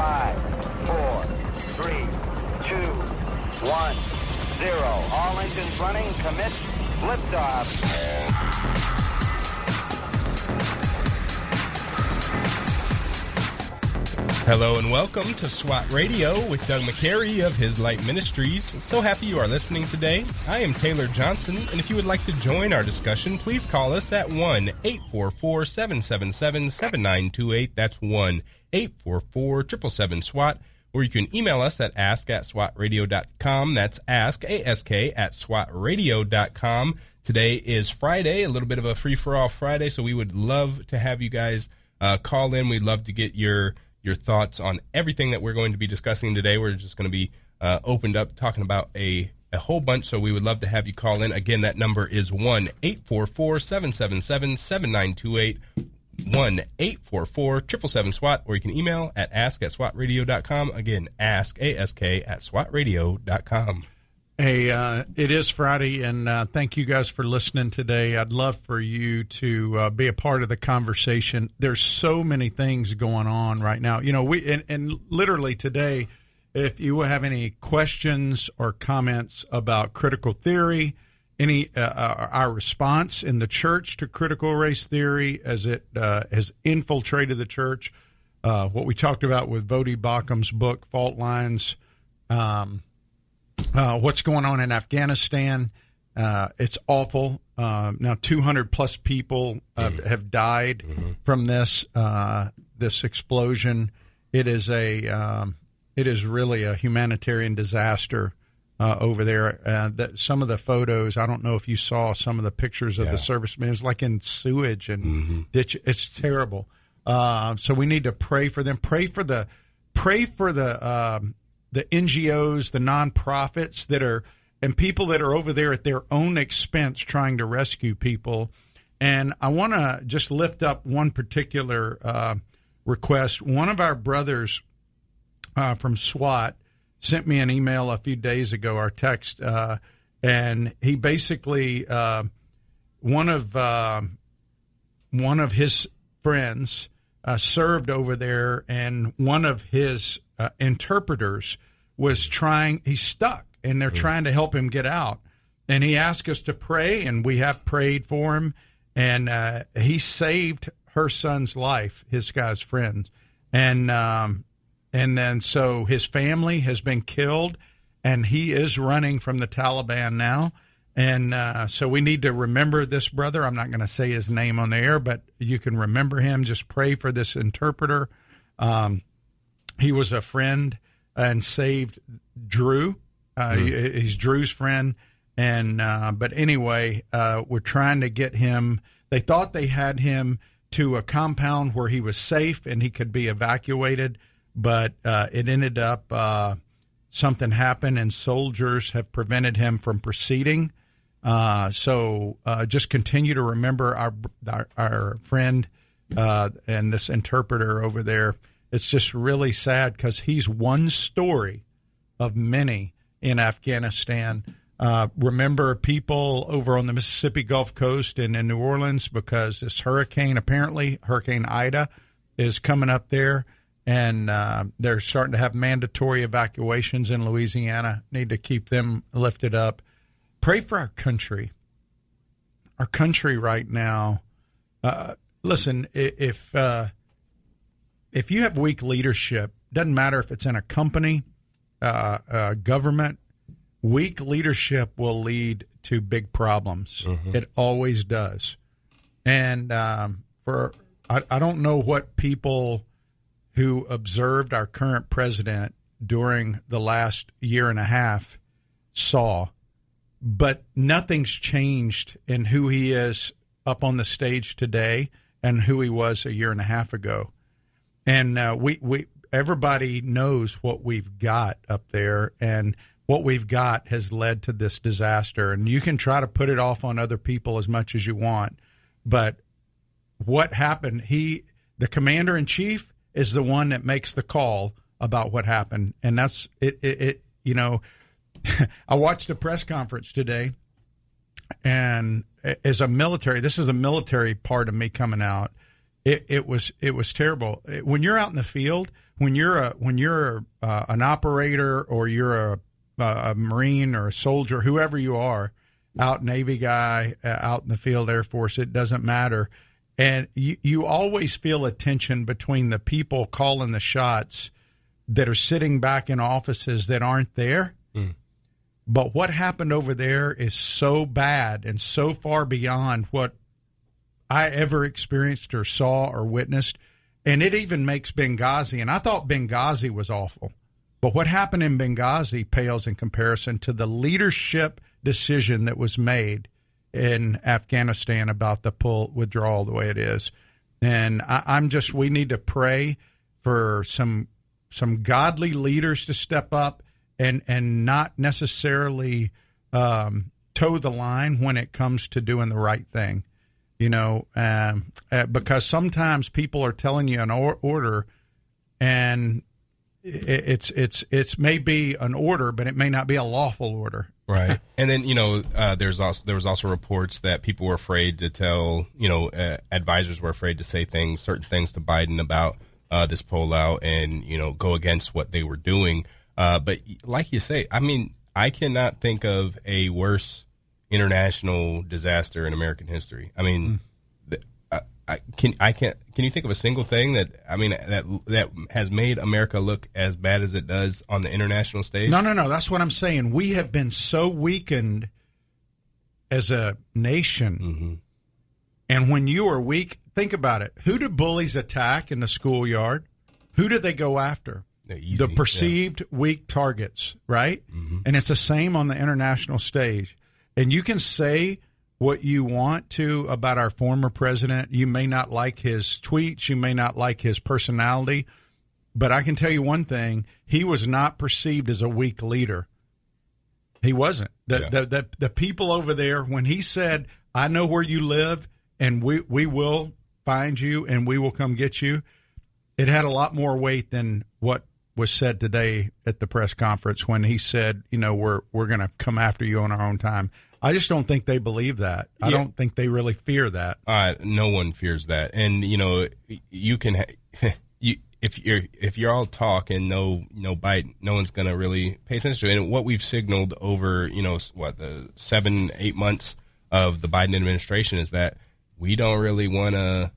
Five, four, three, two, one, zero. All engines running. Commit. Liftoff. Hello and welcome to SWAT Radio with Doug McCary of His Light Ministries. So happy you are listening today. I am Taylor Johnson, and if you would like to join our discussion, please call us at 1 844 777 7928. That's 1 844 777 SWAT. Or you can email us at ask at swatradio.com. That's ask, A-S-K, at swatradio.com. Today is Friday, a little bit of a free for all Friday, so we would love to have you guys uh, call in. We'd love to get your your thoughts on everything that we're going to be discussing today. We're just going to be uh, opened up talking about a, a whole bunch, so we would love to have you call in. Again, that number is 1 844 777 7928. 1 844 777 SWAT, or you can email at ask at swatradio.com. Again, ask, ASK, at swatradio.com. Hey, uh, it is Friday, and uh, thank you guys for listening today. I'd love for you to uh, be a part of the conversation. There's so many things going on right now. You know, we and, and literally today, if you have any questions or comments about critical theory, any uh, our response in the church to critical race theory as it uh, has infiltrated the church, uh, what we talked about with Voddie Baucham's book, Fault Lines. Um, uh, what's going on in Afghanistan. Uh, it's awful. Uh, now, 200 plus people mm-hmm. have died mm-hmm. from this uh, this explosion. It is a um, it is really a humanitarian disaster uh, over there. Uh, that some of the photos, I don't know if you saw some of the pictures of yeah. the servicemen. It's like in sewage and mm-hmm. ditch. It's terrible. so we need to pray for them. Pray for the pray for the um, the NGOs, the nonprofits that are, and people that are over there at their own expense trying to rescue people. And I want to just lift up one particular uh, request. One of our brothers uh, from SWAT sent me an email a few days ago, our text, uh, and he basically uh, one of uh, one of his friends uh, served over there, and one of his uh, interpreters was trying, he's stuck and they're mm. trying to help him get out. And he asked us to pray, and we have prayed for him. And uh, he saved her son's life, his guy's friend. And, um, and then so his family has been killed, and he is running from the Taliban now. And uh, so we need to remember this brother. I'm not going to say his name on the air, but you can remember him. Just pray for this interpreter. Um, he was a friend and saved Drew. Uh, mm. He's Drew's friend, and uh, but anyway, uh, we're trying to get him. They thought they had him to a compound where he was safe and he could be evacuated, but uh, it ended up uh, something happened, and soldiers have prevented him from proceeding. Uh, so just continue to remember our our, our friend and this interpreter over there it's just really sad because he's one story of many in Afghanistan. Uh, remember people over on the Mississippi Gulf Coast and in New Orleans because this hurricane, apparently Hurricane Ida, is coming up there, and uh, they're starting to have mandatory evacuations in Louisiana. Need to keep them lifted up. Pray for our country. Our country right now. Uh, listen, if uh, if you have weak leadership, doesn't matter if it's in a company, uh, uh, government, weak leadership will lead to big problems. Mm-hmm. It always does. And um, for I, I don't know what people who observed our current president during the last year and a half saw, but nothing's changed in who he is up on the stage today and who he was a year and a half ago and uh, we we everybody knows what we've got up there, and what we've got has led to this disaster. And you can try to put it off on other people as much as you want, but what happened? He, the commander in chief, is the one that makes the call about what happened, and that's it. it, it you know, I watched a press conference today, and as a military, this is the military part of me coming out it, it was it was terrible. When you're out in the field, when you're a when you're uh, an operator or you're a, a marine or a soldier, whoever you are, out Navy guy, uh, out in the field, Air Force, it doesn't matter. And you, you always feel a tension between the people calling the shots that are sitting back in offices that aren't there. Mm. But what happened over there is so bad and so far beyond what I ever experienced or saw or witnessed. And it even makes Benghazi, and I thought Benghazi was awful. But what happened in Benghazi pales in comparison to the leadership decision that was made in Afghanistan about the pull withdrawal the way it is. And I, am just we need to pray for some some godly leaders to step up and and not necessarily um, toe the line when it comes to doing the right thing. You know, um, uh, because sometimes people are telling you an or- order, and it's it's it's may be an order, but it may not be a lawful order. Right, and then you know, uh, there's also there was also reports that people were afraid to tell, you know, uh, advisors were afraid to say things, certain things to Biden about uh, this pullout, and you know, go against what they were doing. Uh, but like you say, I mean, I cannot think of a worse international disaster in American history. I mean. Mm I can I can't can you think of a single thing that I mean that that has made America look as bad as it does on the international stage? No, no, no. That's what I'm saying. We have been so weakened as a nation, mm-hmm. and when you are weak, think about it. Who do bullies attack in the schoolyard? Who do they go after? Easy, the perceived yeah. weak targets, right? Mm-hmm. And it's the same on the international stage. And you can say what you want to about our former president. You may not like his tweets, you may not like his personality, but I can tell you one thing he was not perceived as a weak leader. He wasn't. The, yeah. the, the, the people over there, when he said, I know where you live and we, we will find you and we will come get you, it had a lot more weight than what was said today at the press conference when he said, you know, we're we're going to come after you on our own time. I just don't think they believe that. I yeah. don't think they really fear that. Uh, no one fears that, and you know, you can, ha- you if you're if you're all talk and no no bite, no one's gonna really pay attention to it. And what we've signaled over, you know, what the seven eight months of the Biden administration is that we don't really want to,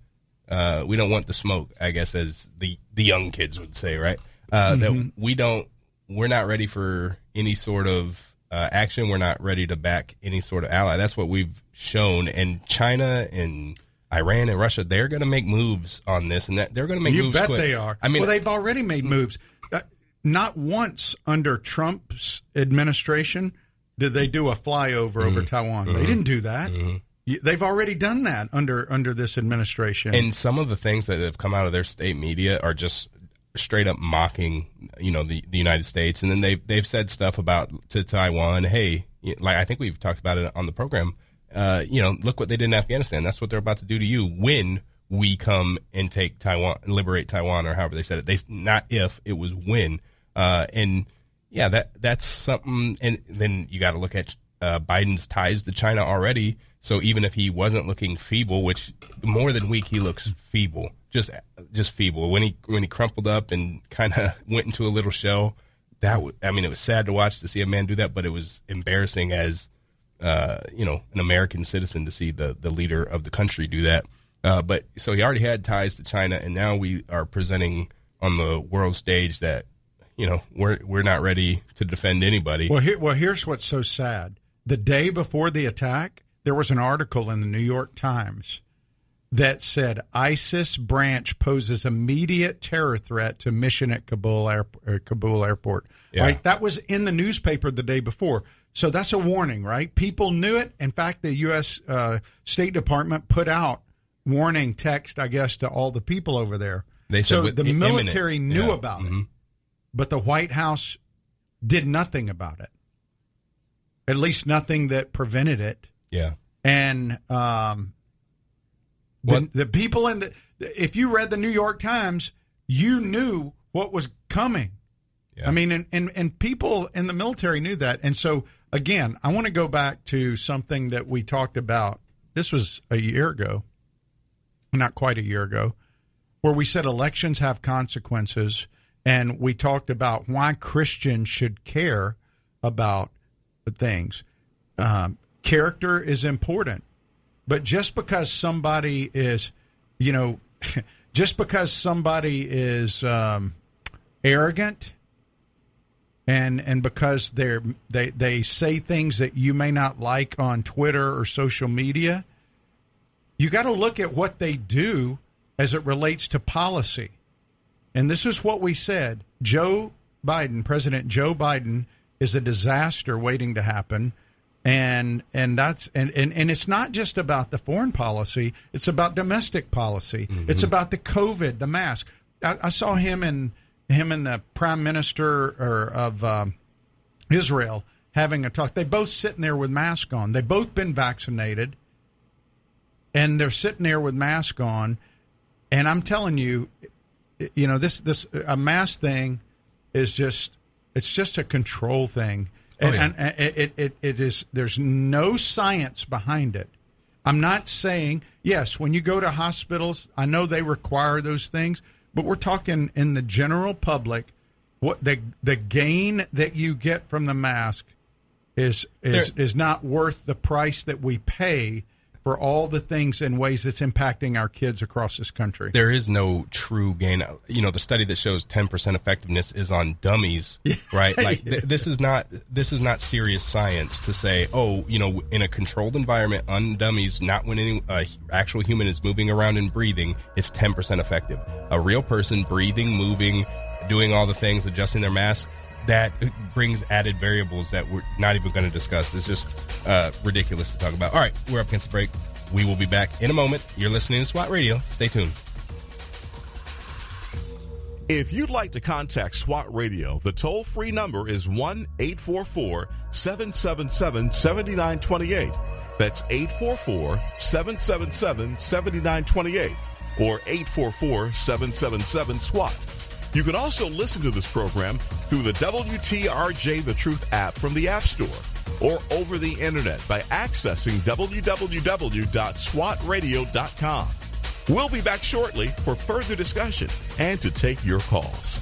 uh, we don't want the smoke. I guess as the the young kids would say, right? Uh, mm-hmm. That we don't, we're not ready for any sort of uh, action. We're not ready to back any sort of ally. That's what we've shown. And China and Iran and Russia, they're going to make moves on this, and that they're going to make you moves. You bet quick. they are. I mean, well, they've already made moves. Uh, not once under Trump's administration did they do a flyover mm-hmm. over Taiwan. Mm-hmm. They didn't do that. Mm-hmm. They've already done that under under this administration. And some of the things that have come out of their state media are just straight up mocking, you know, the, the United States, and then they they've said stuff about to Taiwan. Hey, like I think we've talked about it on the program. Uh, you know, look what they did in Afghanistan. That's what they're about to do to you when we come and take Taiwan, liberate Taiwan, or however they said it. They not if it was when. Uh, and yeah, that that's something. And then you got to look at uh, Biden's ties to China already. So even if he wasn't looking feeble, which more than weak, he looks feeble just just feeble. When he when he crumpled up and kind of went into a little shell, that w- I mean, it was sad to watch to see a man do that, but it was embarrassing as uh, you know an American citizen to see the the leader of the country do that. Uh, but so he already had ties to China, and now we are presenting on the world stage that you know we're we're not ready to defend anybody. Well, here, well, here's what's so sad. The day before the attack, there was an article in the New York Times that said ISIS branch poses immediate terror threat to mission at Kabul, uh, Kabul airport. Yeah. Right, that was in the newspaper the day before. So that's a warning, right? People knew it. In fact, the U.S. Uh, State Department put out warning text, I guess, to all the people over there. They so the military imminent. knew yeah. about mm-hmm. it, but the White House did nothing about it. At least nothing that prevented it. Yeah. And um, the, the, people in the if you read the New York Times, you knew what was coming. Yeah. I mean, and, and and people in the military knew that. And so again, I want to go back to something that we talked about. This was a year ago, not quite a year ago, where we said elections have consequences, and we talked about why Christians should care about things. Um, character is important, but just because somebody is, you know, just because somebody is um, arrogant and and because they're they they say things that you may not like on Twitter or social media, you got to look at what they do as it relates to policy. And this is what we said: Joe Biden, President Joe Biden, is a disaster waiting to happen. And and that's and, and, and it's not just about the foreign policy; it's about domestic policy. Mm-hmm. It's about the COVID, the mask. I, I saw him and him and the prime minister or, of um, Israel having a talk. They both sitting there with masks on. They both been vaccinated, and they're sitting there with mask on. And I'm telling you, you know this this a mask thing is just it's just a control thing, oh, and, yeah. and it, it it is there's no science behind it. I'm not saying yes. When you go to hospitals, I know they require those things, but we're talking in the general public. What the the gain that you get from the mask is is there, is not worth the price that we pay for all the things and ways it's impacting our kids across this country. There is no true gain. You know, the study that shows 10% effectiveness is on dummies, right? Like th- this is not this is not serious science to say, oh, you know, in a controlled environment on dummies, not when any uh, actual human is moving around and breathing, it's 10% effective. A real person breathing, moving, doing all the things, adjusting their mask, that brings added variables that we're not even going to discuss. It's just uh, ridiculous to talk about. All right, we're up against the break. We will be back in a moment. You're listening to SWAT Radio. Stay tuned. If you'd like to contact SWAT Radio, the toll free number is 1 844 777 7928. That's 844 777 7928 or 844 777 SWAT. You can also listen to this program through the WTRJ The Truth app from the App Store or over the internet by accessing www.swatradio.com. We'll be back shortly for further discussion and to take your calls.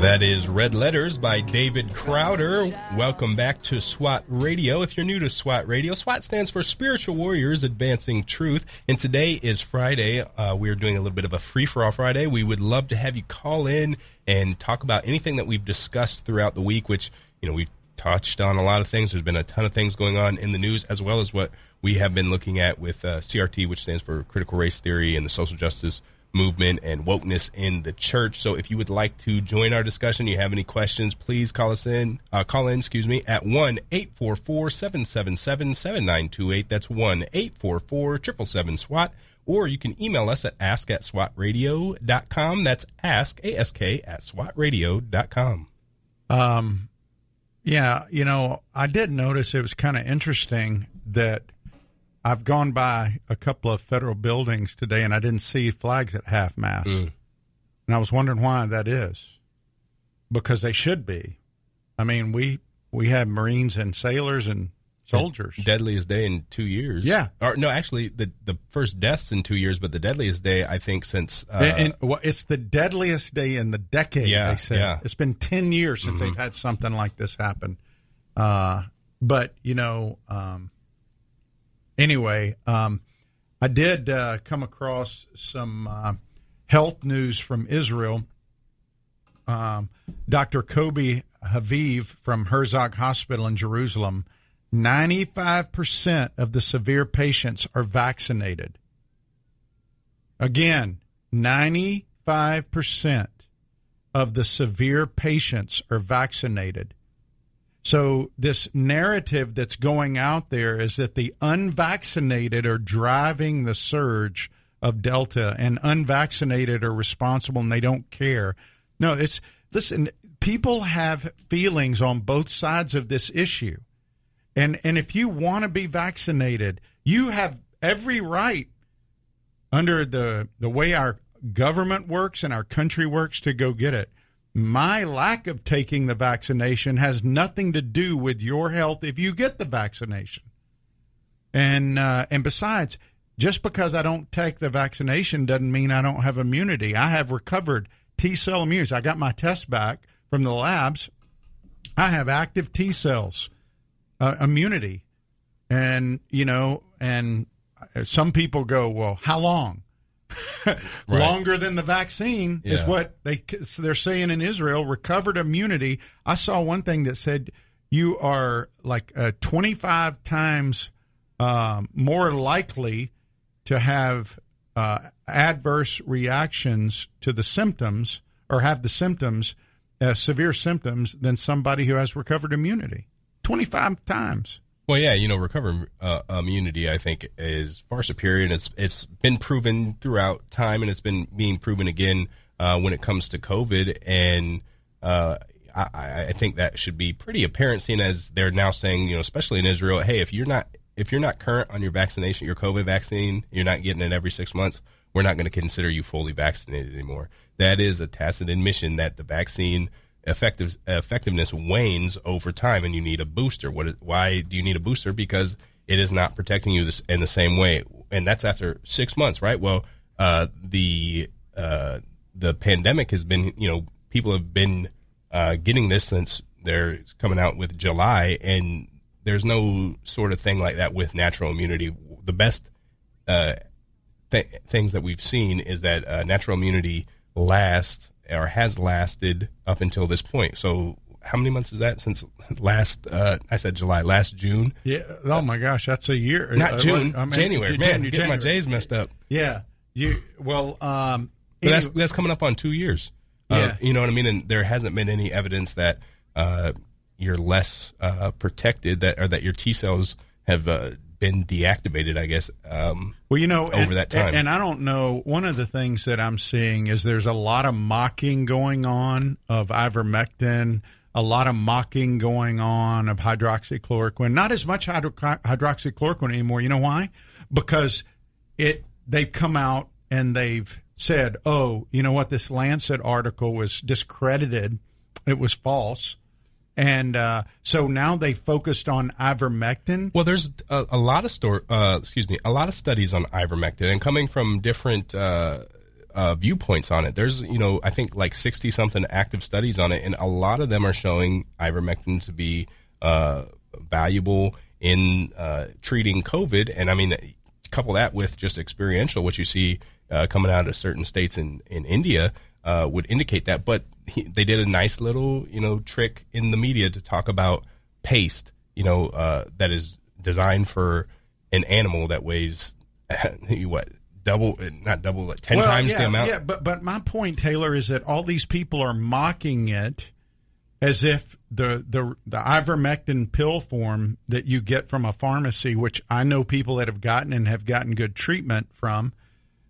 That is Red Letters by David Crowder. Welcome back to SWAT Radio. If you're new to SWAT Radio, SWAT stands for Spiritual Warriors Advancing Truth. And today is Friday. Uh, we're doing a little bit of a free for all Friday. We would love to have you call in and talk about anything that we've discussed throughout the week, which, you know, we've touched on a lot of things. There's been a ton of things going on in the news, as well as what we have been looking at with uh, CRT, which stands for Critical Race Theory and the social justice movement and wokeness in the church. So if you would like to join our discussion, you have any questions, please call us in, uh, call in, excuse me, at 1-844-777-7928. That's 1-844-777-SWAT. Or you can email us at ask at swatradio.com. That's ask, A-S-K, at swatradio.com. Um, yeah, you know, I did notice it was kind of interesting that I've gone by a couple of federal buildings today and I didn't see flags at half mast. Mm. And I was wondering why that is. Because they should be. I mean, we we have Marines and sailors and soldiers. The deadliest day in two years. Yeah. Or no, actually, the the first deaths in two years, but the deadliest day I think since. Uh, and, and well, it's the deadliest day in the decade. Yeah, they say yeah. it's been ten years since mm-hmm. they've had something like this happen. Uh, but you know, um, anyway, um, I did uh, come across some uh, health news from Israel. Um, Dr. Kobi Haviv from Herzog Hospital in Jerusalem. 95% of the severe patients are vaccinated. Again, 95% of the severe patients are vaccinated. So, this narrative that's going out there is that the unvaccinated are driving the surge of Delta and unvaccinated are responsible and they don't care. No, it's, listen, people have feelings on both sides of this issue. And, and if you want to be vaccinated, you have every right under the, the way our government works and our country works to go get it. My lack of taking the vaccination has nothing to do with your health if you get the vaccination. And uh, and besides, just because I don't take the vaccination doesn't mean I don't have immunity. I have recovered T cell immunity. I got my test back from the labs. I have active T cells uh, immunity, and you know, and some people go, well, how long? Longer than the vaccine yeah. is what they they're saying in Israel. Recovered immunity. I saw one thing that said you are like uh, 25 times um, more likely to have uh, adverse reactions to the symptoms or have the symptoms, uh, severe symptoms, than somebody who has recovered immunity. 25 times. Well, yeah, you know, recovery uh, immunity, I think, is far superior, and it's it's been proven throughout time, and it's been being proven again uh, when it comes to COVID. And uh, I, I, think that should be pretty apparent, seeing as they're now saying, you know, especially in Israel, hey, if you're not if you're not current on your vaccination, your COVID vaccine, you're not getting it every six months. We're not going to consider you fully vaccinated anymore. That is a tacit admission that the vaccine effective effectiveness wanes over time, and you need a booster. What? Why do you need a booster? Because it is not protecting you in the same way, and that's after six months, right? Well, uh, the uh, the pandemic has been, you know, people have been uh, getting this since they're coming out with July, and there's no sort of thing like that with natural immunity. The best uh, th- things that we've seen is that uh, natural immunity lasts or has lasted up until this point. So how many months is that since last? Uh, I said July, last June. Yeah. Oh my gosh, that's a year. Not uh, June. I mean, January. Man, January, get my J's messed up. Yeah. You well. Um, anyway. that's that's coming up on two years. Uh, yeah. Uh, you know what I mean? And there hasn't been any evidence that uh, you're less uh, protected that or that your T cells have uh, been deactivated, I guess. Um, well, you know, over and, that time, and, I don't know. One of the things that I'm seeing is there's a lot of mocking going on of ivermectin, a lot of mocking going on of hydroxychloroquine. Not as much hydro- hydroxychloroquine anymore. You know why? Because it they've come out and they've said, "Oh, you know what? This Lancet article was discredited. It was false." And uh, so now they focused on ivermectin. Well, there's a, a lot of store, uh, excuse me, a lot of studies on ivermectin, and coming from different uh, uh viewpoints on it. There's, you know, I think like sixty something active studies on it, and a lot of them are showing ivermectin to be uh, valuable in uh, treating COVID. And I mean, couple that with just experiential, what you see coming out of certain states in in India uh, would indicate that. But he, they did a nice little, you know, trick in the media to talk about paste, you know, uh, that is designed for an animal that weighs what double, not double, like ten well, times yeah, the amount. Yeah, but but my point, Taylor, is that all these people are mocking it as if the the the ivermectin pill form that you get from a pharmacy, which I know people that have gotten and have gotten good treatment from,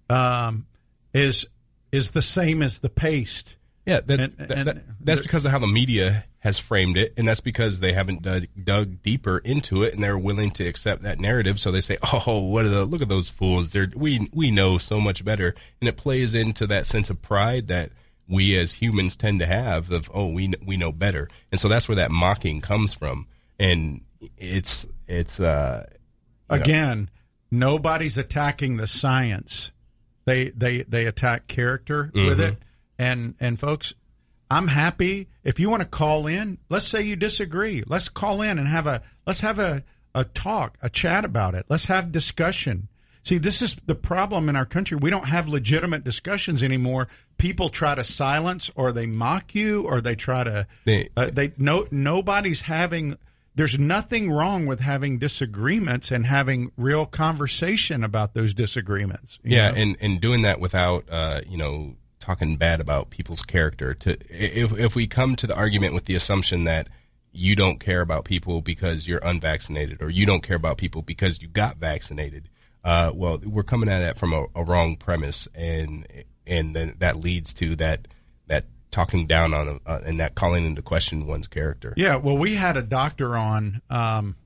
um, is is the same as the paste. Yeah, that, and, and that, that's because of how the media has framed it, and that's because they haven't dug, dug, deeper into it, and they're willing to accept that narrative. So they say, "Oh, what are the look at those fools? They're we we know so much better," and it plays into that sense of pride that we as humans tend to have of, "Oh, we we know better," and so that's where that mocking comes from, and it's it's uh, again, know. nobody's attacking the science they they they attack character mm-hmm. with it, and and folks, I'm happy if you want to call in. Let's say you disagree. Let's call in and have a let's have a a talk, a chat about it. Let's have discussion. See, this is the problem in our country. We don't have legitimate discussions anymore. People try to silence, or they mock you, or they try to. They- uh, they no nobody's having. There's nothing wrong with having disagreements and having real conversation about those disagreements. yeah know? and and doing that without uh you know talking bad about people's character to if if we come to the argument with the assumption that you don't care about people because you're unvaccinated or you don't care about people because you got vaccinated uh well we're coming at it from a, a wrong premise and and then that leads to that that talking down on uh, and that calling into question one's character Yeah, well, we had a doctor on, um,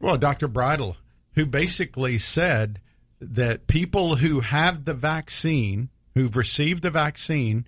well, Dr. Bridle, who basically said that people who have the vaccine, who've received the vaccine,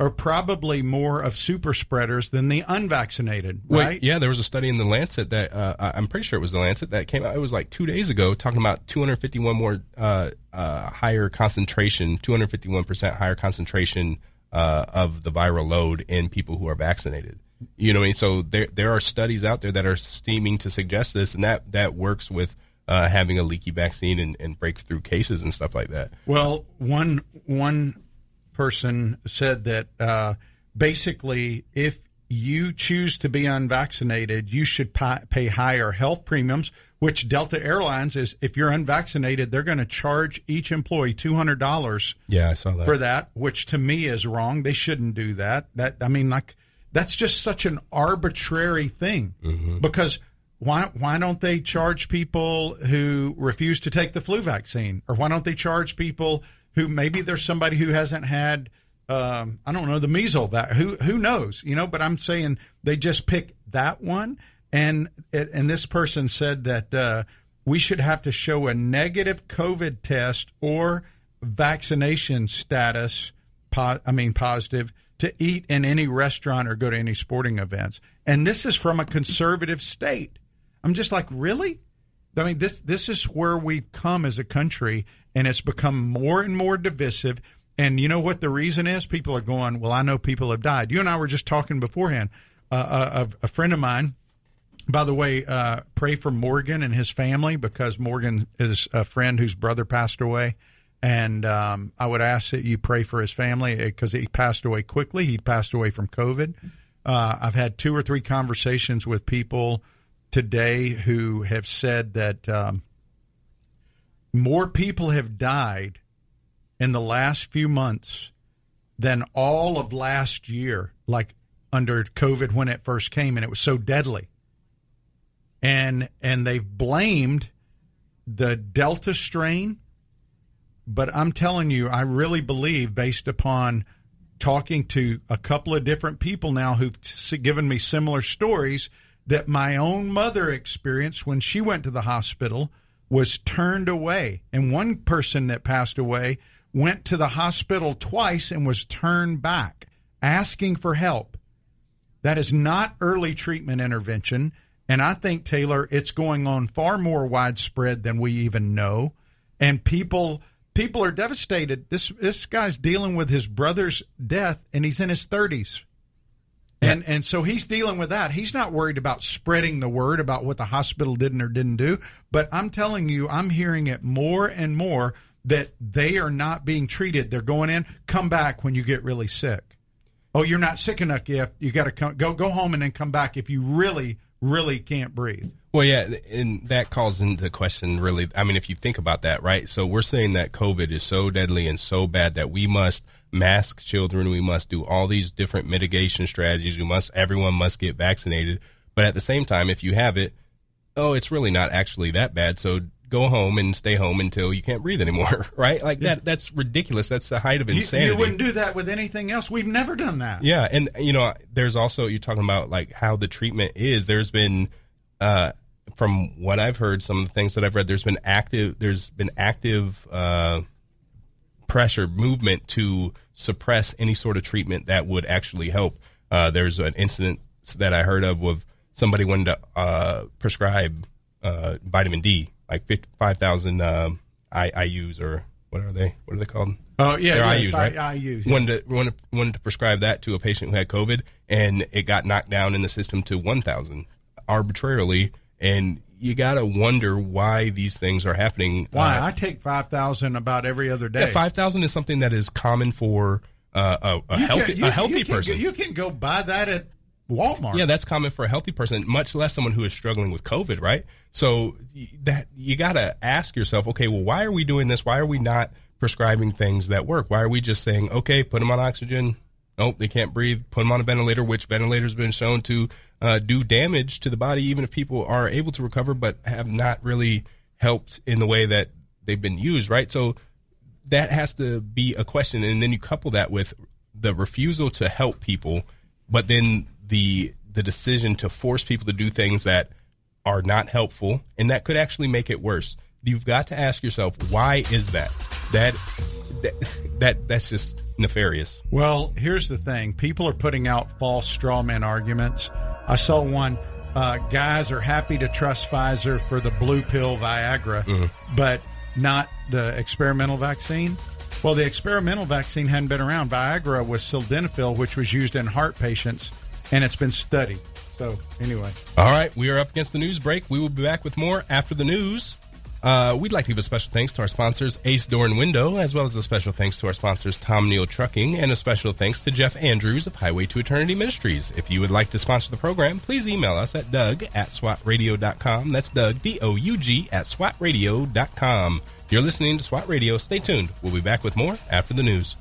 are probably more of super spreaders than the unvaccinated, Wait, right? yeah, there was a study in the Lancet that uh, I'm pretty sure it was the Lancet that came out. It was like two days ago, talking about 251 more uh, uh, higher concentration, 251 percent higher concentration uh, of the viral load in people who are vaccinated. You know, what I mean, so there there are studies out there that are steaming to suggest this, and that that works with uh, having a leaky vaccine and, and breakthrough cases and stuff like that. Well, one one person said that uh, basically, if you choose to be unvaccinated, you should pay, higher health premiums. Which Delta Airlines is, if you're unvaccinated, they're going to charge each employee two hundred dollars Yeah, I saw that. for that, which to me is wrong. They shouldn't do that. That I mean, like that's just such an arbitrary thing mm-hmm. because why why don't they charge people who refuse to take the flu vaccine, or why don't they charge people who maybe there's somebody who hasn't had um, I don't know the measles vac who who knows you know, but I'm saying they just pick that one. And and this person said that uh, we should have to show a negative COVID test or vaccination status, po- I mean, positive, to eat in any restaurant or go to any sporting events. And this is from a conservative state. I'm just like, really? I mean, this this is where we've come as a country, and it's become more and more divisive. And you know what the reason is? People are going, well, I know people have died. You and I were just talking beforehand. Uh, a, a friend of mine by the way, uh, pray for Morgan and his family because Morgan is a friend whose brother passed away. And um, I would ask that you pray for his family because he passed away quickly. He passed away from COVID. Uh, I've had two or three conversations with people today who have said that um, more people have died in the last few months than all of last year, like under COVID when it first came, and it was so deadly. And and they've blamed the delta strain but i'm telling you i really believe based upon talking to a couple of different people now who've given me similar stories that my own mother experienced when she went to the hospital was turned away. And one person that passed away went to the hospital twice and was turned back asking for help that is not early treatment intervention. And I think, Taylor, it's going on far more widespread than we even know. And people people are devastated. This this guy's dealing with his brother's death and he's in his thirties. And and so he's dealing with that. He's not worried about spreading the word about what the hospital didn't or didn't do. But I'm telling you, I'm hearing it more and more that they are not being treated. They're going in, come back when you get really sick. Oh, you're not sick enough yet. You got to come, go go home and then come back if you really really can't breathe. Well, yeah, and that calls into question really. I mean, if you think about that, right? So we're saying that COVID is so deadly and so bad that we must mask children, we must do all these different mitigation strategies. We must, everyone must get vaccinated. But at the same time, if you have it, oh, it's really not actually that bad. So go home and stay home until you can't breathe anymore, right? Like that. That's ridiculous. That's the height of You, insanity. you wouldn't do that with anything else. We've never done that. Yeah, and you know, there's also you're talking about like how the treatment is. There's been, uh, from what I've heard, some of the things that I've read, there's been active, there's been active uh, pressure movement to suppress any sort of treatment that would actually help. Uh, there's an incident that I heard of with somebody wanted to uh, prescribe uh, vitamin D, like 5,000 um, I- IU's or what are they? What are they called? Oh yeah, They're yeah, IUs, right? IUs, yeah. Wanted to, wanted, wanted to prescribe that to a patient who had COVID, and it got knocked down in the system to 1,000 arbitrarily. And you got to wonder why these things are happening. Why? Uh, I take five thousand about every other day. yeah, 5,000 is something that is common for uh, a, a You can- healthy, you- a healthy you can, person. You can go buy that at Walmart. Yeah, that's common for a healthy person, much less someone who is struggling with COVID, right? So that you got to ask yourself, okay, well, why are we doing this? Why are we not prescribing things that work? Why are we just saying, okay, put them on oxygen? Nope, they can't breathe. Put them on a ventilator, which ventilator's been shown to uh, do damage to the body, even if people are able to recover, but have not really helped in the way that they've been used, right? So that has to be a question, and then you couple that with the refusal to help people, but then the the decision to force people to do things that are not helpful, and that could actually make it worse. You've got to ask yourself, why is that? That that, that that's just nefarious. Well, here's the thing: people are putting out false straw man arguments. I saw one. Uh, guys are happy to trust Pfizer for the blue pill Viagra, Mm-hmm. but not the experimental vaccine. Well, the experimental vaccine hadn't been around. Viagra was sildenafil, which was used in heart patients, and it's been studied. So, anyway, All right, we are up against the news break. We will be back with more after the news. Uh, we'd like to give a special thanks to our sponsors, Ace Door and Window, as well as a special thanks to our sponsors, Tom Nehl Trucking, and a special thanks to Jeff Andrews of Highway to Eternity Ministries. If you would like to sponsor the program, please email us at Doug at SWATradio.com. That's Doug, D O U G, at SWATradio.com. You're listening to SWAT Radio. Stay tuned. We'll be back with more after the news.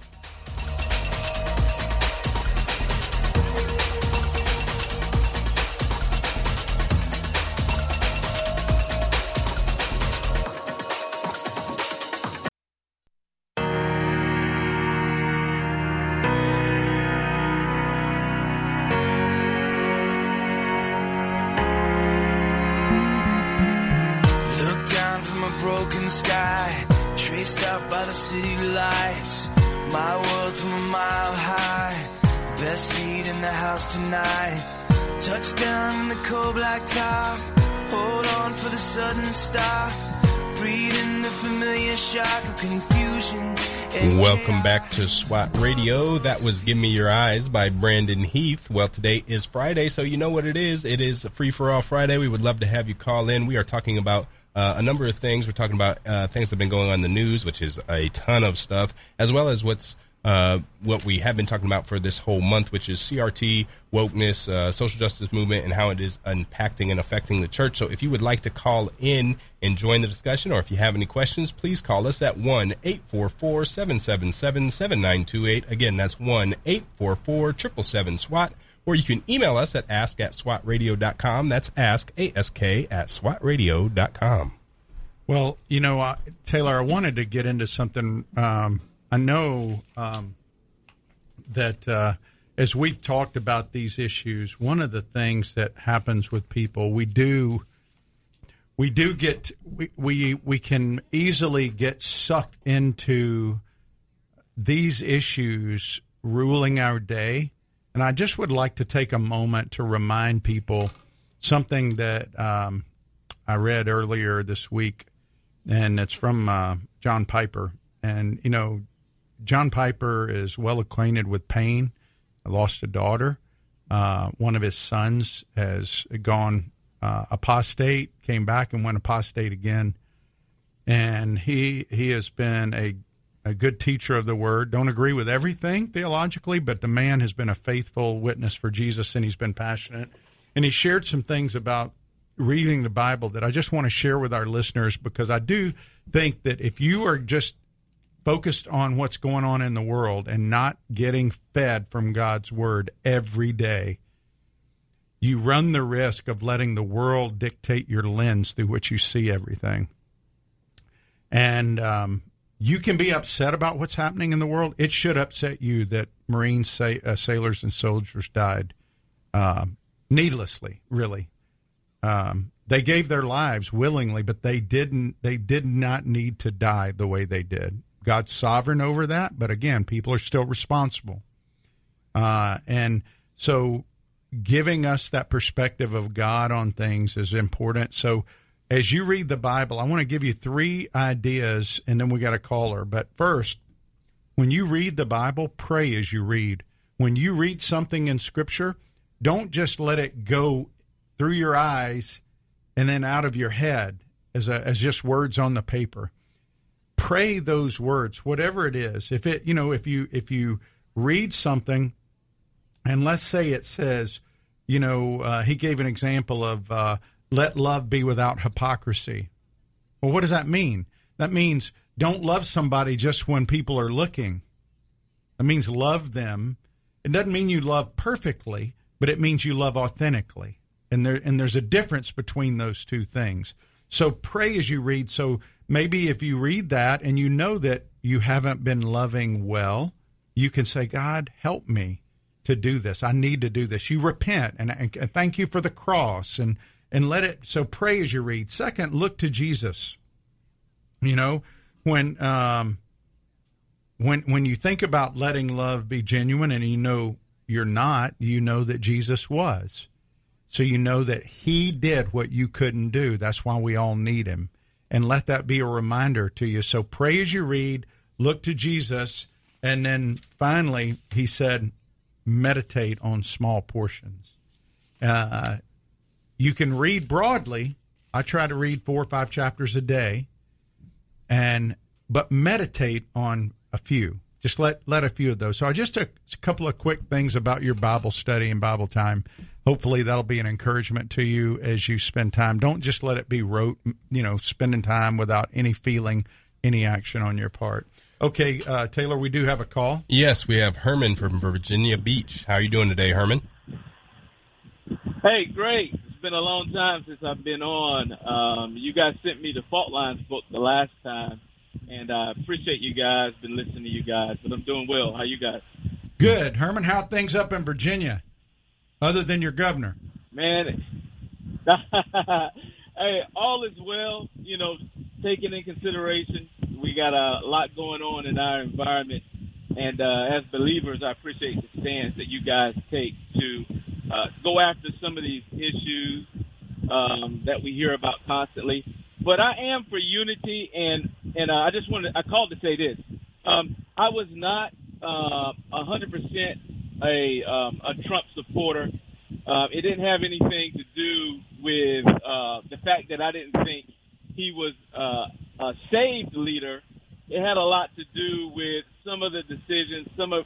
Welcome back to. SWAT Radio. That was Give Me Your Eyes by Brandon Heath. Well, today is Friday, so you know what it is. It is Free for All Friday. We would love to have you call in. We are talking about uh, a number of things. We're talking about uh, things that have been going on in the news, which is a ton of stuff, as well as what's uh, what we have been talking about for this whole month, which is CRT, wokeness, uh, social justice movement, and how it is impacting and affecting the church. So if you would like to call in and join the discussion, or if you have any questions, please call us at 1 844 777 7928. Again, that's 1 844 777 SWAT. Or you can email us at ask at swatradio.com. That's ask, A-S-K, at swatradio.com. Well, you know, uh, Taylor, I wanted to get into something. Um, I know um, that uh, as we've talked about these issues, one of the things that happens with people, we do, we do get, we we, we can easily get sucked into these issues ruling our day. And I just would like to take a moment to remind people something that um, I read earlier this week, and it's from uh, John Piper. And, you know, John Piper is well acquainted with pain. I lost a daughter. Uh, one of his sons has gone uh, apostate, came back and went apostate again. And he he has been a a good teacher of the word. Don't agree with everything theologically, but the man has been a faithful witness for Jesus and he's been passionate. And he shared some things about reading the Bible that I just want to share with our listeners because I do think that if you are just focused on what's going on in the world and not getting fed from God's word every day, you run the risk of letting the world dictate your lens through which you see everything. And um, you can be upset about what's happening in the world. It should upset you that Marine sa- uh, sailors and soldiers died uh, needlessly, really. Um, they gave their lives willingly, but they didn't. They did not need to die the way they did. God's sovereign over that, but again, people are still responsible. Uh, and so, giving us that perspective of God on things is important. So, as you read the Bible, I want to give you three ideas, and then we got a caller. But first, when you read the Bible, pray as you read. When you read something in Scripture, don't just let it go through your eyes and then out of your head as a, as just words on the paper. Pray those words, whatever it is. If it, you know, if you if you read something, and let's say it says, you know, uh, he gave an example of uh, let love be without hypocrisy. Well, what does that mean? That means don't love somebody just when people are looking. That means love them. It doesn't mean you love perfectly, but it means you love authentically. And there and there's a difference between those two things. So pray as you read. So maybe if you read that and you know that you haven't been loving well, you can say, God, help me to do this. I need to do this. You repent and, and, and thank you for the cross and and let it. So pray as you read. Second, look to Jesus. You know when um, when when you think about letting love be genuine, and you know you're not, you know that Jesus was. So you know that He did what you couldn't do. That's why we all need Him, and let that be a reminder to you. So pray as you read. Look to Jesus, and then finally, He said, meditate on small portions. Uh, you can read broadly. I try to read four or five chapters a day, and but meditate on a few. Just let let a few of those. So I just took a couple of quick things about your Bible study and Bible time. Hopefully that'll be an encouragement to you as you spend time. Don't just let it be rote, you know, spending time without any feeling, any action on your part. Okay, uh, Taylor, we do have a call. Yes, we have Herman from Virginia Beach. How are you doing today, Herman? Hey, great. It's been a long time since I've been on. Um, you guys sent me the Fault Lines book the last time, and I appreciate you guys. Been listening to you guys, but I'm doing well. How you guys? Good, Herman. How things up in Virginia, other than your governor? Man, hey, all is well. You know, taking in consideration, we got a lot going on in our environment, and uh, as believers, I appreciate the stance that you guys take to uh, go after some of these issues um, that we hear about constantly. But I am for unity, and and uh, I just wanted I called to say this. Um, I was not uh, a hundred percent a um, a Trump supporter. Uh, it didn't have anything to do with uh, the fact that I didn't think he was uh, a saved leader. It had a lot to do with some of the decisions, some of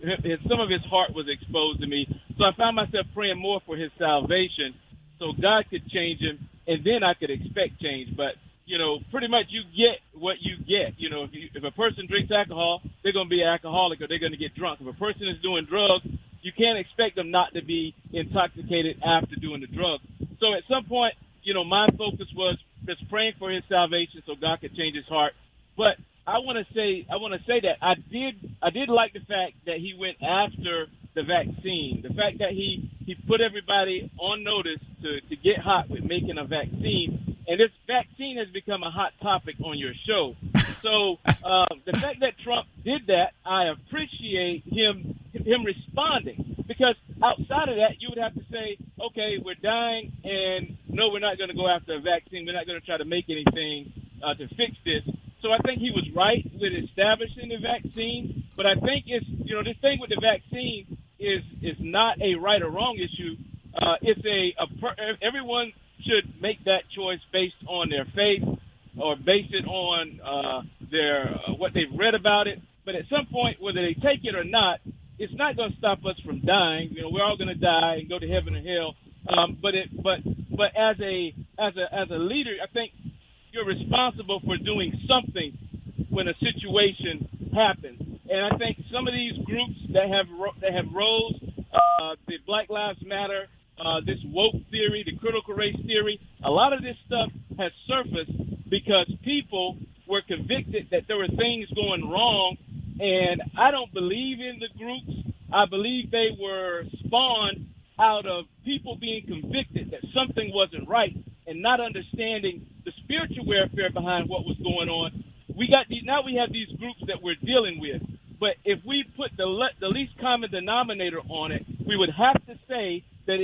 his, some of his heart was exposed to me. So I found myself praying more for his salvation, so God could change him, and then I could expect change. But you know, pretty much you get what you get. You know, if, you, if a person drinks alcohol, they're going to be alcoholic or they're going to get drunk. If a person is doing drugs, you can't expect them not to be intoxicated after doing the drugs. So at some point, you know, my focus was just praying for his salvation so God could change his heart. But I want to say I want to say that I did I did like the fact that he went after the vaccine. The fact that he he put everybody on notice to to get hot with making a vaccine, and this vaccine has become a hot topic on your show. So um, the fact that Trump did that, I appreciate him him responding because outside of that, you would have to say, okay, we're dying, and no, we're not going to go after a vaccine. We're not going to try to make anything uh, to fix this. So I think he was right with establishing the vaccine, but I think it's you know this thing with the vaccine is is not a right or wrong issue. Uh, it's a, a per, everyone should make that choice based on their faith or base it on uh, their uh, what they've read about it. But at some point, whether they take it or not, it's not going to stop us from dying. You know, we're all going to die and go to heaven or hell. Um, but it, but, but as a, as a, as a leader, I think you're responsible for doing something when a situation happens. And I think some of these groups that have that have rose, uh, the Black Lives Matter, uh, this woke theory, the critical race theory, a lot of this stuff has surfaced because people were convicted that there were things going wrong. And I don't believe in the groups. I believe they were spawned out of people being convicted that something wasn't right and not understanding the spiritual warfare behind what was going on. We got these, now we have these groups that we're dealing with. But if we put the le- the least common denominator on it, we would have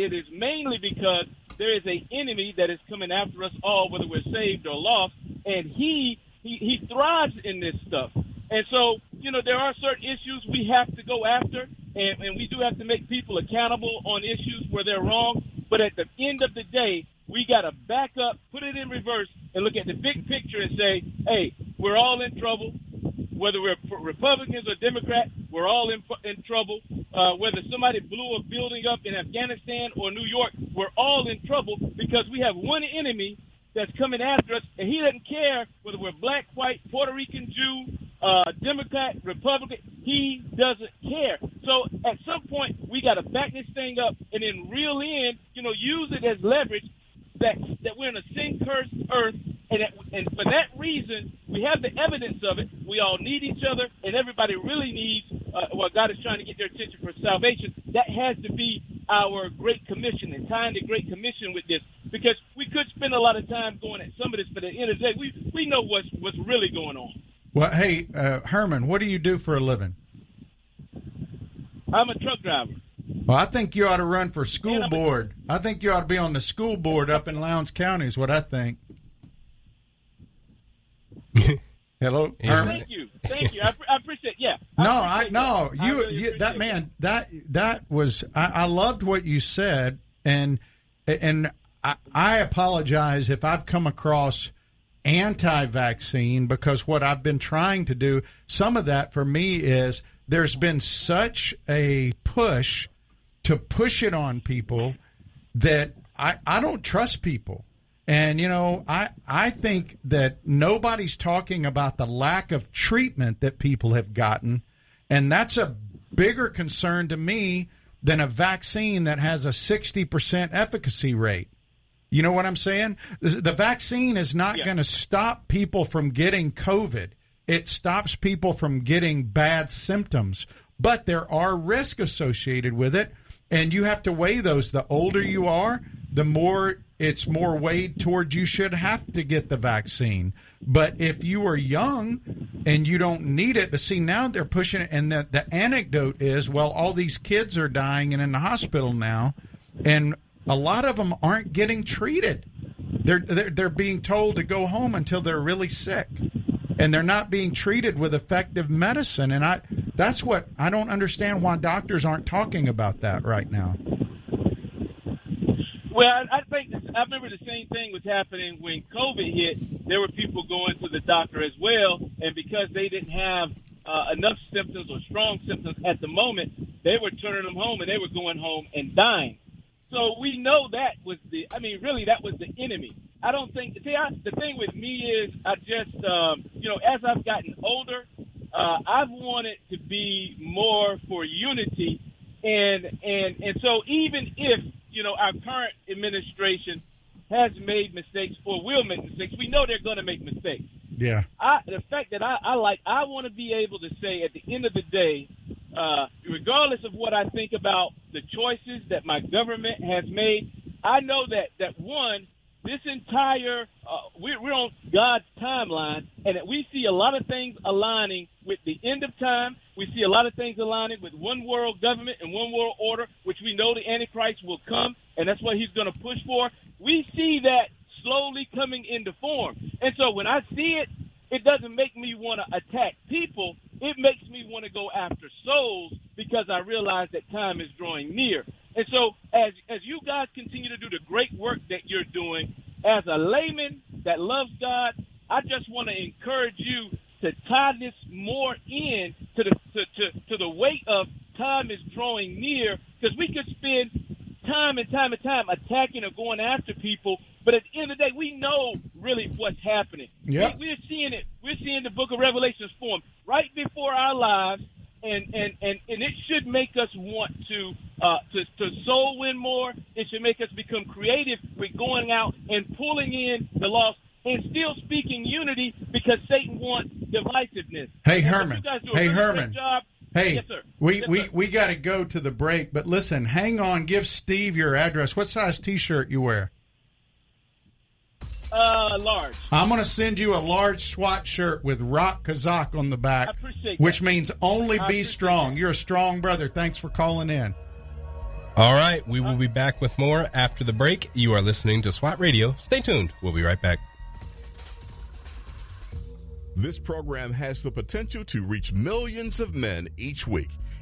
it is mainly because there is a enemy that is coming after us all, whether we're saved or lost, and he he, he thrives in this stuff. And so, you know, there are certain issues we have to go after, and, and we do have to make people accountable on issues where they're wrong. But at the end of the day, we got to back up, put it in reverse, and look at the big picture and say, hey, we're all in trouble. Whether we're Republicans or Democrats, we're all in, in trouble. Uh, whether somebody blew a building up in Afghanistan or New York, we're all in trouble because we have one enemy that's coming after us, and he doesn't care whether we're black, white, Puerto Rican, Jew, uh, Democrat, Republican. He doesn't care. So at some point, we got to back this thing up and then reel in, you know, use it as leverage that that we're in a sin cursed earth, and that, and for that reason, we have the evidence of it. We all need each other, and everybody really needs uh, what God is trying to get their attention for salvation. That has to be our Great Commission and tying the Great Commission with this, because we could spend a lot of time going at some of this, but at the end of the day, we we know what's what's really going on. Well, hey, uh, Herman, what do you do for a living? I'm a truck driver. Well, I think you ought to run for school board. I think you ought to be on the school board up in Loudoun County. Is what I think. Hello, Herman. Thank you, thank you. I, I appreciate. Yeah. No, I, no. That. You, really you that man. That that was. I, I loved what you said, and and I, I apologize if I've come across anti-vaccine because what I've been trying to do. Some of that for me is there's been such a push to push it on people that I, I don't trust people. And you know, I I think that nobody's talking about the lack of treatment that people have gotten, and that's a bigger concern to me than a vaccine that has a 60% efficacy rate. You know what I'm saying? The vaccine is not yeah. going to stop people from getting COVID. It stops people from getting bad symptoms, but there are risks associated with it, and you have to weigh those. The older you are, the more it's more weighed towards you should have to get the vaccine. But if you are young and you don't need it, but see now they're pushing it, and the, the anecdote is, well, all these kids are dying and in the hospital now, and a lot of them aren't getting treated. They're, they're they're being told to go home until they're really sick, and they're not being treated with effective medicine. And I that's what I don't understand why doctors aren't talking about that right now. Well, I, think I remember the same thing was happening when COVID hit. There were people going to the doctor as well, and because they didn't have uh, enough symptoms or strong symptoms at the moment, they were turning them home and they were going home and dying. So we know that was the. I mean, really, that was the enemy. I don't think. See, I, the thing with me is, I just, um, you know, as I've gotten older, uh, I've wanted to be more for unity, and and and so even if you know, our current administration has made mistakes or will make mistakes. We know they're going to make mistakes. Yeah. I, the fact that I, I like, I want to be able to say at the end of the day, uh, regardless of what I think about the choices that my government has made, I know that that one, this entire uh, we're, we're on God's timeline, and we see a lot of things aligning with the end of time. We see a lot of things aligning with one world government and one world order, which we know the Antichrist will come, and that's what he's going to push for. We see that slowly coming into form, and so when I see it, it doesn't make me want to attack people. It makes me want to go after souls because I realize that time is drawing near. And so, as as you guys continue to do the great work that you're doing, as a layman that loves God, I just want to encourage you to tie this more in to the to, to, to the weight of time is drawing near because we could spend time and time and time attacking or going after people, but at the end of the day, we know really what's happening. Yeah, we, we're seeing it. We're seeing the Book of Revelations form right before our lives and and and and it should make us want to uh, to to soul win more. It should make us become creative with going out and pulling in the lost and still speaking unity because Satan wants divisiveness. Hey Herman. Hey Herman. Job. Hey, yes, we, yes, we, we got to go to the break, but listen, hang on. Give Steve your address. What size t shirt you wear? Uh, large. I'm going to send you a large SWAT shirt with Rak Chazak on the back, which that. means only I be strong. That. You're a strong brother. Thanks for calling in. All right, we will be back with more after the break. You are listening to SWAT Radio. Stay tuned. We'll be right back. This program has the potential to reach millions of men each week.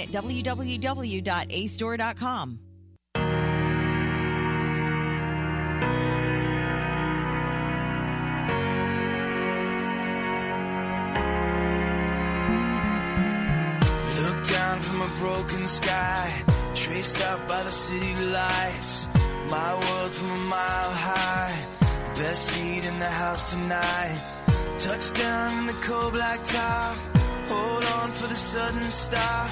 at www.astore.com. Look down from a broken sky, traced out by the city lights. My world from a mile high, best seat in the house tonight. Touchdown in the cold black top, hold on for the sudden stop.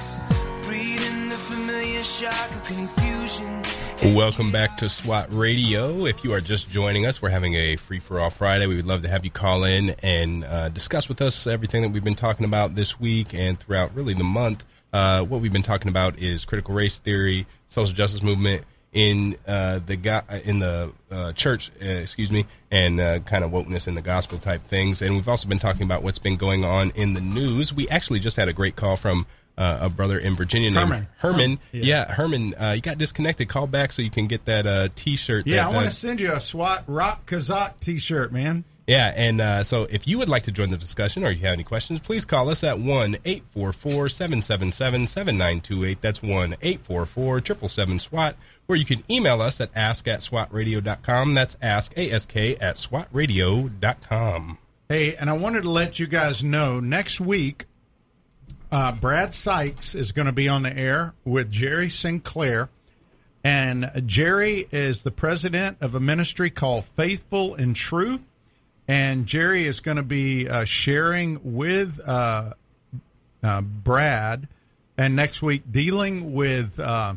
Welcome back to SWAT Radio. If you are just joining us, we're having a free for all Friday. We would love to have you call in and uh, discuss with us everything that we've been talking about this week and throughout really the month. Uh, what we've been talking about is critical race theory, social justice movement in uh, the go- in the uh, church, uh, excuse me, and uh, kind of wokeness in the gospel type things. And we've also been talking about what's been going on in the news. We actually just had a great call from uh, a brother in Virginia named Herman. Herman. Yeah. Yeah, Herman, uh, you got disconnected. Call back so you can get that uh, T-shirt. Yeah, that, I want uh, to send you a SWAT Rak Chazak T-shirt, man. yeah, and uh, so if you would like to join the discussion or you have any questions, please call us at 1 844 777 7928. That's 1 844 777 SWAT. Or you can email us at ask at swatradio.com. That's ask, ASK, at swatradio.com. Hey, and I wanted to let you guys know next week, uh, Brad Sykes is going to be on the air with Jerry Sinclair. And Jerry is the president of a ministry called Faithful and True. And Jerry is going to be uh, sharing with uh, uh, Brad and next week dealing with uh,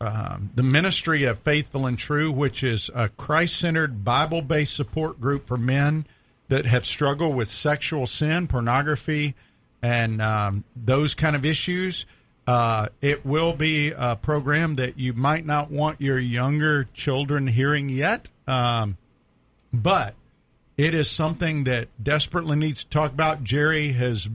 um, the Ministry of Faithful and True, which is a Christ centered, Bible based support group for men that have struggled with sexual sin, pornography, and um, those kind of issues. Uh, it will be a program that you might not want your younger children hearing yet, um, but it is something that desperately needs to talk about. Jerry has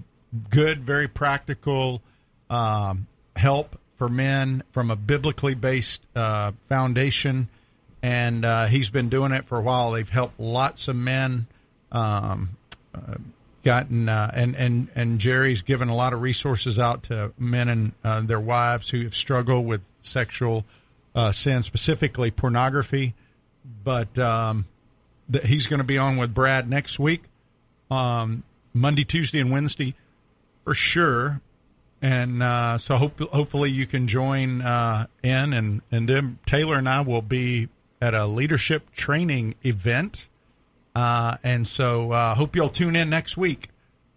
good, very practical um, help for men from a biblically based uh, foundation, and uh, he's been doing it for a while. They've helped lots of men. Um, uh, gotten uh, and and and Jerry's given a lot of resources out to men and uh, their wives who have struggled with sexual uh, sin, specifically pornography. But um, that he's going to be on with Brad next week, um, Monday, Tuesday, and Wednesday for sure. And uh, so hope, hopefully you can join uh, in, and and then Taylor and I will be at a leadership training event. Uh, and so uh, hope you'll tune in next week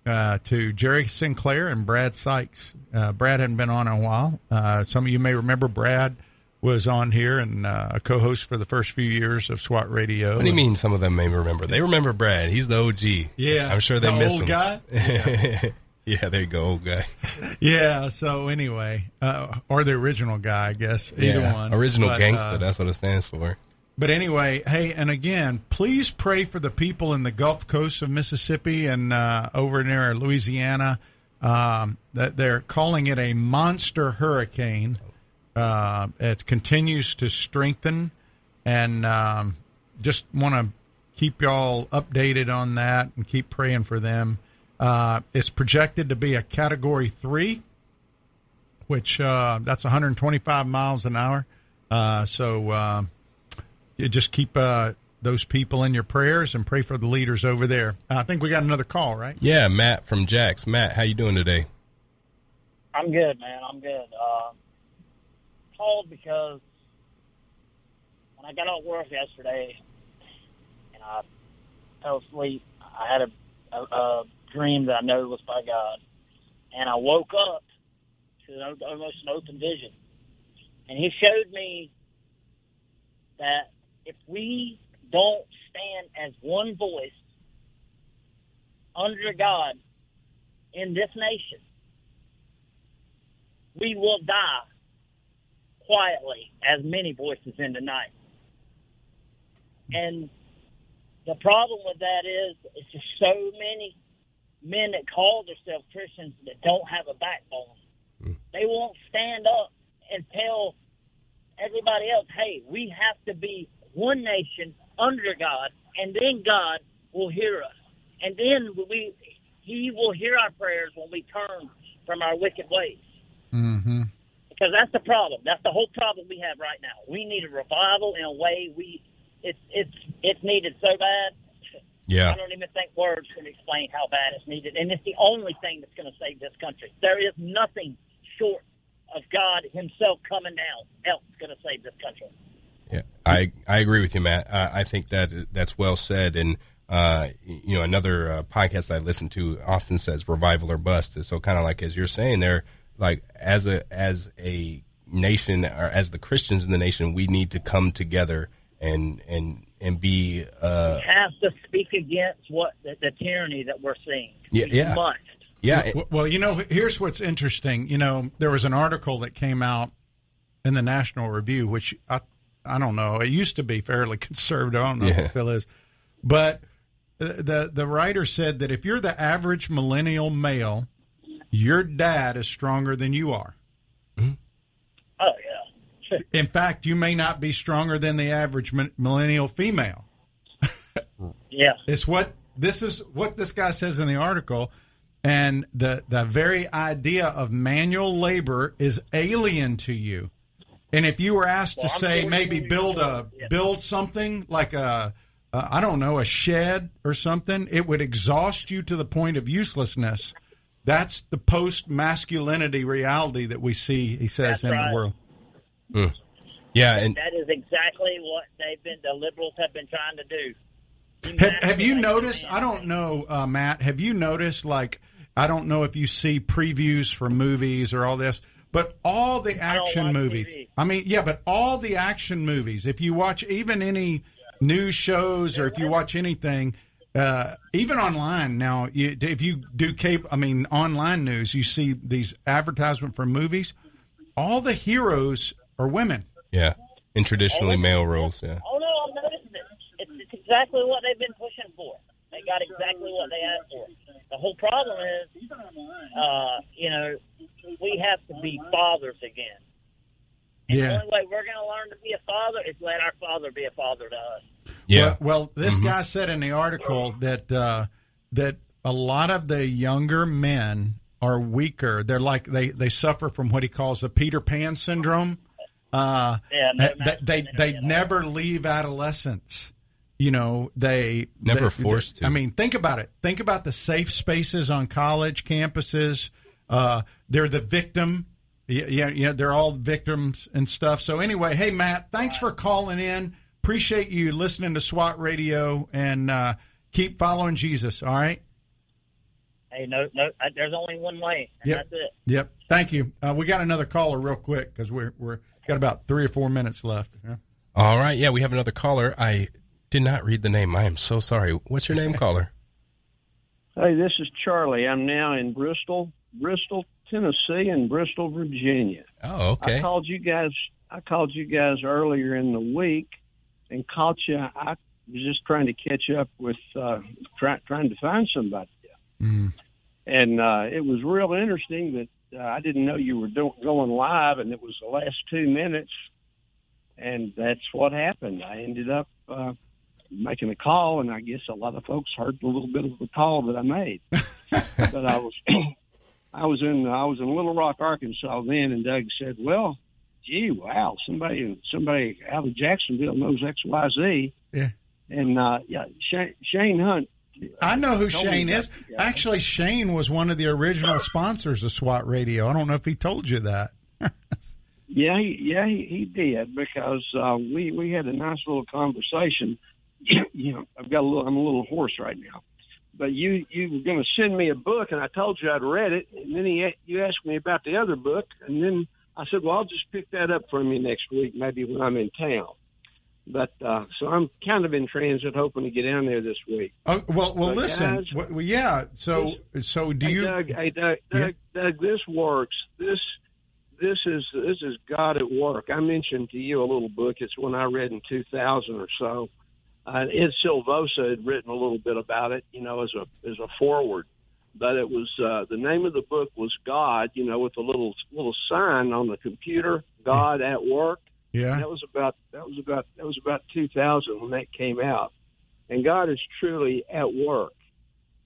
uh, to Jerry Sinclair and Brad Sykes. Uh, Brad hadn't been on in a while. Uh, some of you may remember Brad was on here and uh, a co-host for the first few years of SWAT Radio. What do you mean some of them may remember? They remember Brad. He's the OG. Yeah, I'm sure they the miss old him. guy. yeah, there you go, old guy. Yeah. So anyway, uh, or the original guy, I guess. Either yeah. one. Original But, gangster. that's what it stands for. But anyway, hey, and again, please pray for the people in the Gulf Coast of Mississippi and uh, over near Louisiana. Um, that they're calling it a monster hurricane. Uh, it continues to strengthen, and um, just want to keep y'all updated on that and keep praying for them. Uh, it's projected to be a Category Three, which uh, that's 125 miles an hour. Uh, so. You just keep uh, those people in your prayers and pray for the leaders over there. I think we got another call, right? Yeah, Matt from Jax. Matt, how you doing today? I'm good, man. I'm good. Uh, called because when I got off work yesterday and I fell asleep, I had a, a, a dream that I know was by God, and I woke up to an, almost an open vision, and He showed me that if we don't stand as one voice under God in this nation, we will die quietly as many voices in the night. And the problem with that is it's just so many men that call themselves Christians that don't have a backbone. Mm. They won't stand up and tell everybody else, hey, we have to be one nation under God, and then God will hear us. And then we he will hear our prayers when we turn from our wicked ways. Mm-hmm. Because that's the problem. That's the whole problem we have right now. We need a revival in a way we it's it's it's needed so bad. Yeah. I don't even think words can explain how bad it's needed, and it's the only thing that's going to save this country. There is nothing short of God Himself coming down else going to save this country. Yeah, I I agree with you, Matt. Uh, I think that that's well said. And uh, you know, another uh, podcast I listen to often says "revival or bust." So kind of like as you're saying there, like as a as a nation or as the Christians in the nation, we need to come together and and and be. Uh, We have to speak against what the, the tyranny that we're seeing. Yeah, we yeah. must. yeah, Well- Well, you know, here's what's interesting. You know, there was an article that came out in the National Review, which I, I don't know. It used to be fairly conservative. I don't know if Yeah. it still is, but the, the the writer said that if you're the average millennial male, your dad is stronger than you are. Oh yeah. In fact, you may not be stronger than the average millennial female. Yeah. It's what this is what this guy says in the article, and the the very idea of manual labor is alien to you. And if you were asked Well, to I'm say maybe build a yeah. build something like a uh, I don't know a shed or something, it would exhaust you to the point of uselessness. That's the post masculinity reality that we see. He says That's in right. the world. yeah, and That is exactly what they've been. The liberals have been trying to do. Have, have you noticed? I don't know, uh, Matt. Have you noticed? Like, I don't know if you see previews for movies or all this, but all the action watch movies. TV. I mean, yeah, but all the action movies. If you watch even any news shows or if you watch anything, uh, even online now, you, if you do cable, I mean, online news, you see these advertisement for movies. All the heroes are women. yeah, in traditionally male roles. Yeah, Oh no, I'm noticing it. It's, it's exactly what they've been pushing for. They got exactly what they asked for. The whole problem is, uh, you know, we have to be fathers again. And the only way we're going to learn to be a father is let our father be a father to us. yeah, Well, well this guy said in the article that uh, that a lot of the younger men are weaker. They're like they they suffer from what he calls the Peter Pan syndrome. Uh, Yeah, no they they, they masculinity at all. never leave adolescence. You know, they Never they- forced to. I mean, think about it. Think about the safe spaces on college campuses. Uh, they're the victim. Yeah, yeah, yeah, they're all victims and stuff. So anyway, hey Matt, thanks for calling in. Appreciate you listening to SWAT Radio and uh, keep following Jesus. All right. Hey, no, no, uh, there's only one way, and Yep. that's it. Yep. Thank you. Uh, we got another caller real quick because we're we're got about three or four minutes left. Yeah. All right, yeah, we have another caller. I did not read the name. I am so sorry. What's your name, caller? Hey, this is Charlie. I'm now in Bristol, Bristol, Tennessee, and Bristol, Virginia. Oh, okay. I called you guys. I called you guys earlier in the week and caught you. I was just trying to catch up with uh, try, trying to find somebody. Mm. And uh, it was real interesting that uh, I didn't know you were do- going live, and it was the last two minutes, and that's what happened. I ended up uh, making a call, and I guess a lot of folks heard a little bit of the call that I made. but I was, I was in, I was in Little Rock, Arkansas then, and Doug said, "Well, gee, wow, somebody, somebody out of Jacksonville knows X, Y, Z." Yeah. And uh, yeah, Shane, Shane Hunt. I know who Shane that, is. yeah. Actually, Shane was one of the original sponsors of SWAT Radio. I don't know if he told you that. Yeah, he, yeah, he, he did because uh, we we had a nice little conversation. you know, I've got a little. I'm a little hoarse right now. But you you were going to send me a book, and I told you I'd read it, and then he you asked me about the other book, and then I said, well, I'll just pick that up from you next week, maybe when I'm in town. But uh, so I'm kind of in transit, hoping to get down there this week. Oh, well, well, But listen. guys- well, yeah. So, so do hey, you? Doug, hey, Doug, Yeah. Doug, Doug, this works. This this is this is God at work. I mentioned to you a little book. It's one I read in 2000 or so. Uh, Ed Silvoso had written a little bit about it, you know, as a as a forward. But it was uh, the name of the book was God, you know, with a little little sign on the computer, God at work. Yeah. That was about that was about that was about 2000 when that came out, and God is truly at work.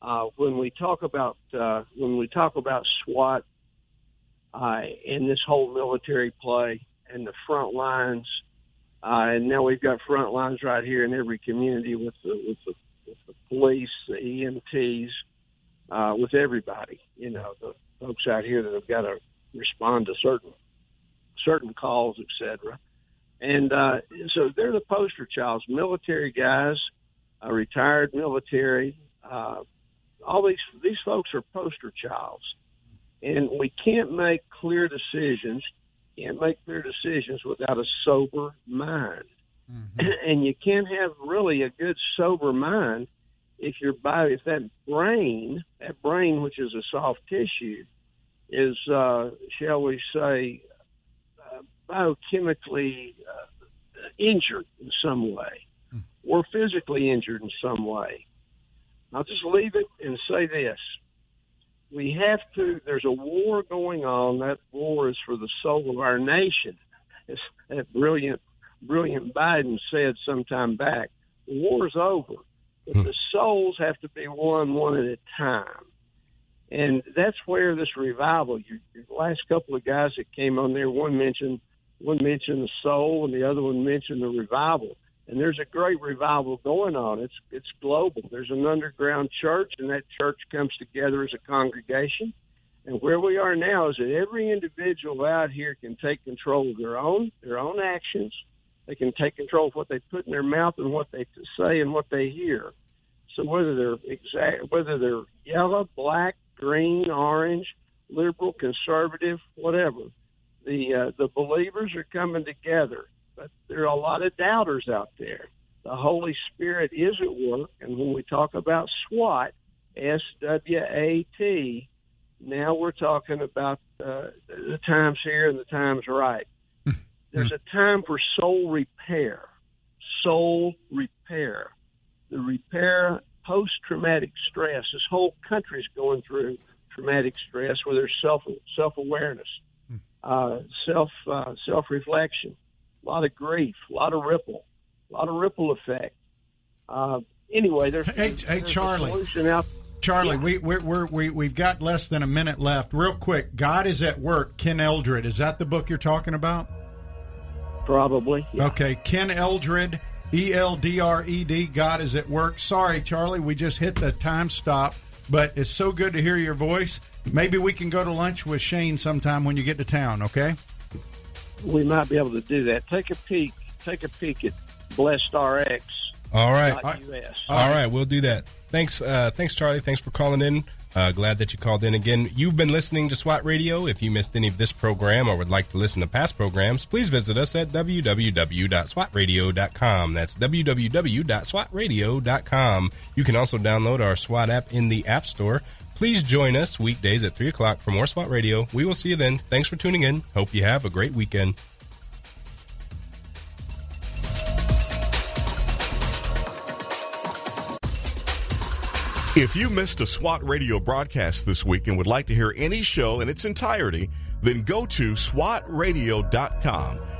Uh, when we talk about uh, when we talk about SWAT uh, in this whole military play and the front lines, uh, and now we've got front lines right here in every community with the with the, with the police, the EMTs, uh, with everybody. You know, the folks out here that have got to respond to certain certain calls, etc. And uh, so they're the poster childs, military guys, uh, retired military. Uh, all these these folks are poster childs, and we can't make clear decisions. Can't make clear decisions without a sober mind, and you can't have really a good sober mind if your body, if that brain, that brain which is a soft tissue, is uh, shall we say uh, biochemically uh, injured in some way or physically injured in some way. I'll just leave it and say this. We have to, there's a war going on. That war is for the soul of our nation. As that brilliant, brilliant Biden said some time back, the war's over. But hmm. the souls have to be won one at a time. And that's where this revival, you, the last couple of guys that came on there, one mentioned one mentioned the soul and the other one mentioned the revival. And there's a great revival going on. It's it's global. There's an underground church, and that church comes together as a congregation. And where we are now is that every individual out here can take control of their own their own actions. They can take control of what they put in their mouth and what they say and what they hear. So whether they're exact, whether they're yellow, black, green, orange, liberal, conservative, whatever, the uh, the believers are coming together. But there are a lot of doubters out there. The Holy Spirit is at work, and when we talk about SWAT, S W A T, now we're talking about uh, the times here and the times right. There's a time for soul repair. Soul repair. The repair post traumatic stress. This whole country's going through traumatic stress where there's self self awareness, uh, self uh, self reflection, a lot of grief, a lot of ripple, a lot of ripple effect. Uh, anyway, there's Hey, there's hey, a Charlie. Charlie, we we're, we're, we we've got less than a minute left. Real quick, God is at work. Ken Eldred, is that the book you're talking about? probably. Yeah. Okay, Ken Eldred, E L D R E D. God is at work. Sorry, Charlie, we just hit the time stop, but it's so good to hear your voice. Maybe we can go to lunch with Shane sometime when you get to town. Okay. We might be able to do that. Take a peek. Take a peek at BlessedRx. All right. US. All right, we'll do that. Thanks, uh, thanks, Charlie. Thanks for calling in. Uh, glad that you called in again. You've been listening to SWAT Radio. If you missed any of this program or would like to listen to past programs, please visit us at www.swatradio.com. That's www.swatradio.com. You can also download our SWAT app in the App Store. Please join us weekdays at 3 o'clock for more SWAT Radio. We will see you then. Thanks for tuning in. Hope you have a great weekend. If you missed a SWAT radio broadcast this week and would like to hear any show in its entirety, then go to SWATradio.com.